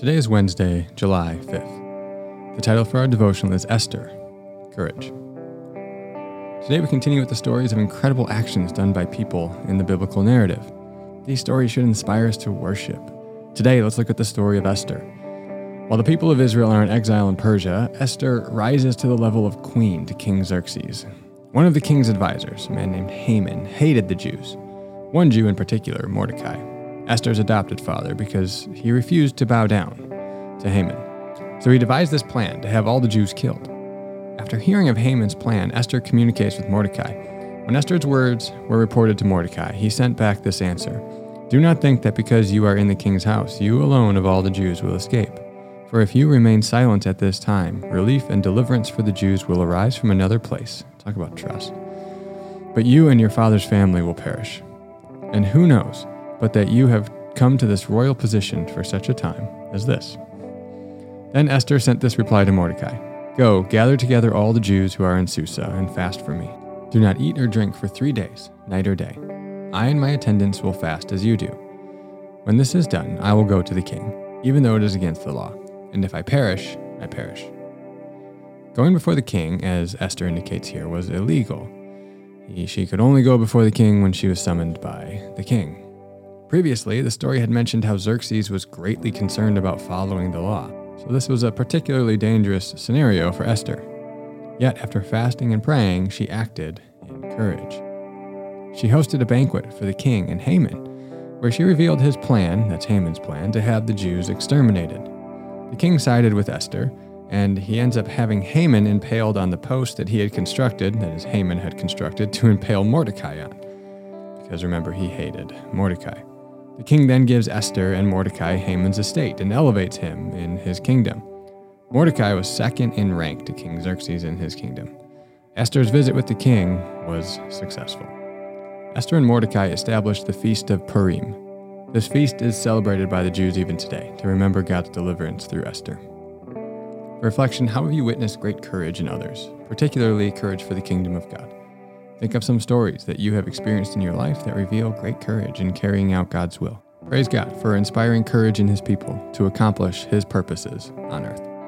Today is Wednesday, July 5th. The title for our devotional is Esther Courage. Today we continue with the stories of incredible actions done by people in the biblical narrative. These stories should inspire us to worship. Today, let's look at the story of Esther. While the people of Israel are in exile in Persia, Esther rises to the level of queen to King Xerxes. One of the king's advisors, a man named Haman, hated the Jews. One Jew in particular, Mordecai, Esther's adopted father, because he refused to bow down to Haman. So he devised this plan to have all the Jews killed. After hearing of Haman's plan, Esther communicates with Mordecai. When Esther's words were reported to Mordecai, he sent back this answer Do not think that because you are in the king's house, you alone of all the Jews will escape. For if you remain silent at this time, relief and deliverance for the Jews will arise from another place. Talk about trust. But you and your father's family will perish. And who knows but that you have come to this royal position for such a time as this? Then Esther sent this reply to Mordecai Go, gather together all the Jews who are in Susa, and fast for me. Do not eat or drink for three days, night or day. I and my attendants will fast as you do. When this is done, I will go to the king, even though it is against the law. And if I perish, I perish. Going before the king, as Esther indicates here, was illegal. She could only go before the king when she was summoned by the king. Previously, the story had mentioned how Xerxes was greatly concerned about following the law, so this was a particularly dangerous scenario for Esther. Yet, after fasting and praying, she acted in courage. She hosted a banquet for the king and Haman, where she revealed his plan that's Haman's plan to have the Jews exterminated. The king sided with Esther, and he ends up having Haman impaled on the post that he had constructed, that is, Haman had constructed, to impale Mordecai on. Because remember, he hated Mordecai. The king then gives Esther and Mordecai Haman's estate and elevates him in his kingdom. Mordecai was second in rank to King Xerxes in his kingdom. Esther's visit with the king was successful. Esther and Mordecai established the Feast of Purim. This feast is celebrated by the Jews even today to remember God's deliverance through Esther. Reflection, how have you witnessed great courage in others, particularly courage for the kingdom of God? Think of some stories that you have experienced in your life that reveal great courage in carrying out God's will. Praise God for inspiring courage in His people to accomplish His purposes on earth.